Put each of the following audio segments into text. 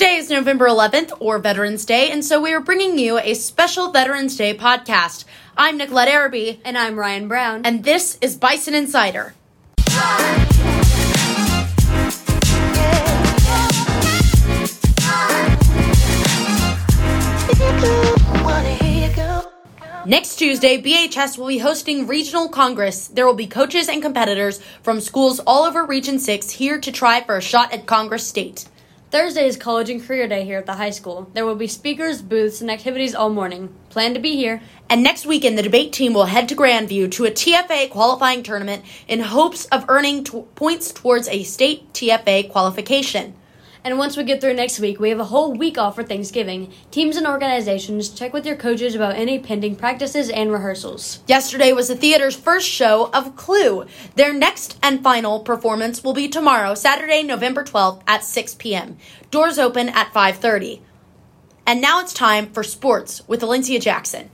Today is November 11th, or Veterans Day, and so we are bringing you a special Veterans Day podcast. I'm Nicolette Araby, And I'm Ryan Brown. and this is Bison Insider. Next Tuesday, BHS will be hosting Regional Congress. There will be coaches and competitors from schools all over Region 6 here to try for a shot at Congress State. Thursday is College and Career Day here at the high school. There will be speakers, booths, and activities all morning. Plan to be here. And next weekend, the debate team will head to Grandview to a TFA qualifying tournament in hopes of earning t- points towards a state TFA qualification. And once we get through next week, we have a whole week off for Thanksgiving. Teams and organizations check with your coaches about any pending practices and rehearsals. Yesterday was the theater's first show of Clue. Their next and final performance will be tomorrow, Saturday, November 12th at 6 p.m. Doors open at 5:30. And now it's time for sports with Valencia Jackson.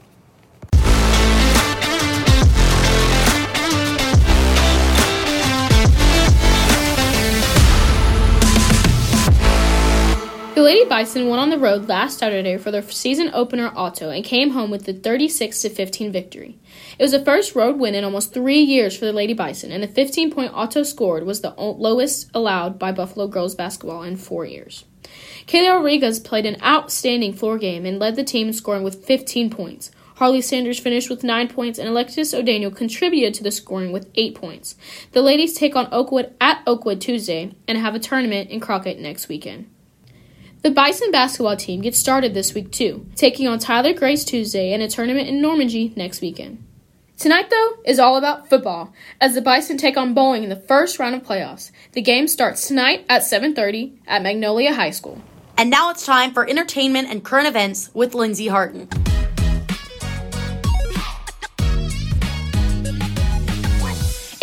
The Lady Bison went on the road last Saturday for their season opener auto and came home with the 36 15 victory. It was the first road win in almost three years for the Lady Bison, and the 15 point auto scored was the lowest allowed by Buffalo girls basketball in four years. Kayla Rodriguez played an outstanding floor game and led the team in scoring with 15 points. Harley Sanders finished with 9 points, and Alexis O'Daniel contributed to the scoring with 8 points. The ladies take on Oakwood at Oakwood Tuesday and have a tournament in Crockett next weekend. The Bison basketball team gets started this week too, taking on Tyler Grace Tuesday and a tournament in Normangee next weekend. Tonight, though, is all about football as the Bison take on Boling in the first round of playoffs. The game starts tonight at 7:30 at Magnolia High School. And now it's time for entertainment and current events with Lindsay Harton.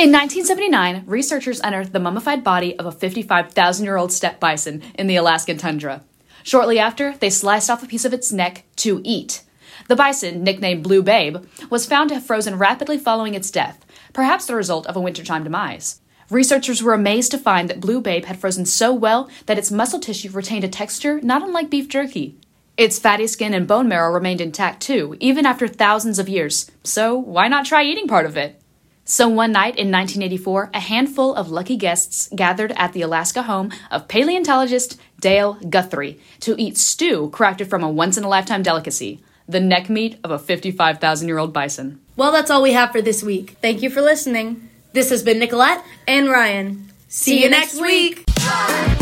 In 1979, researchers unearthed the mummified body of a 55,000 year old steppe bison in the Alaskan tundra. Shortly after, they sliced off a piece of its neck to eat. The bison, nicknamed Blue Babe, was found to have frozen rapidly following its death, perhaps the result of a wintertime demise. Researchers were amazed to find that Blue Babe had frozen so well that its muscle tissue retained a texture not unlike beef jerky. Its fatty skin and bone marrow remained intact too, even after thousands of years, so why not try eating part of it? So one night in 1984, a handful of lucky guests gathered at the Alaska home of paleontologist Dale Guthrie to eat stew crafted from a once in a lifetime delicacy the neck meat of a 55,000 year old bison. Well, that's all we have for this week. Thank you for listening. This has been Nicolette. And Ryan. See you next week. Bye.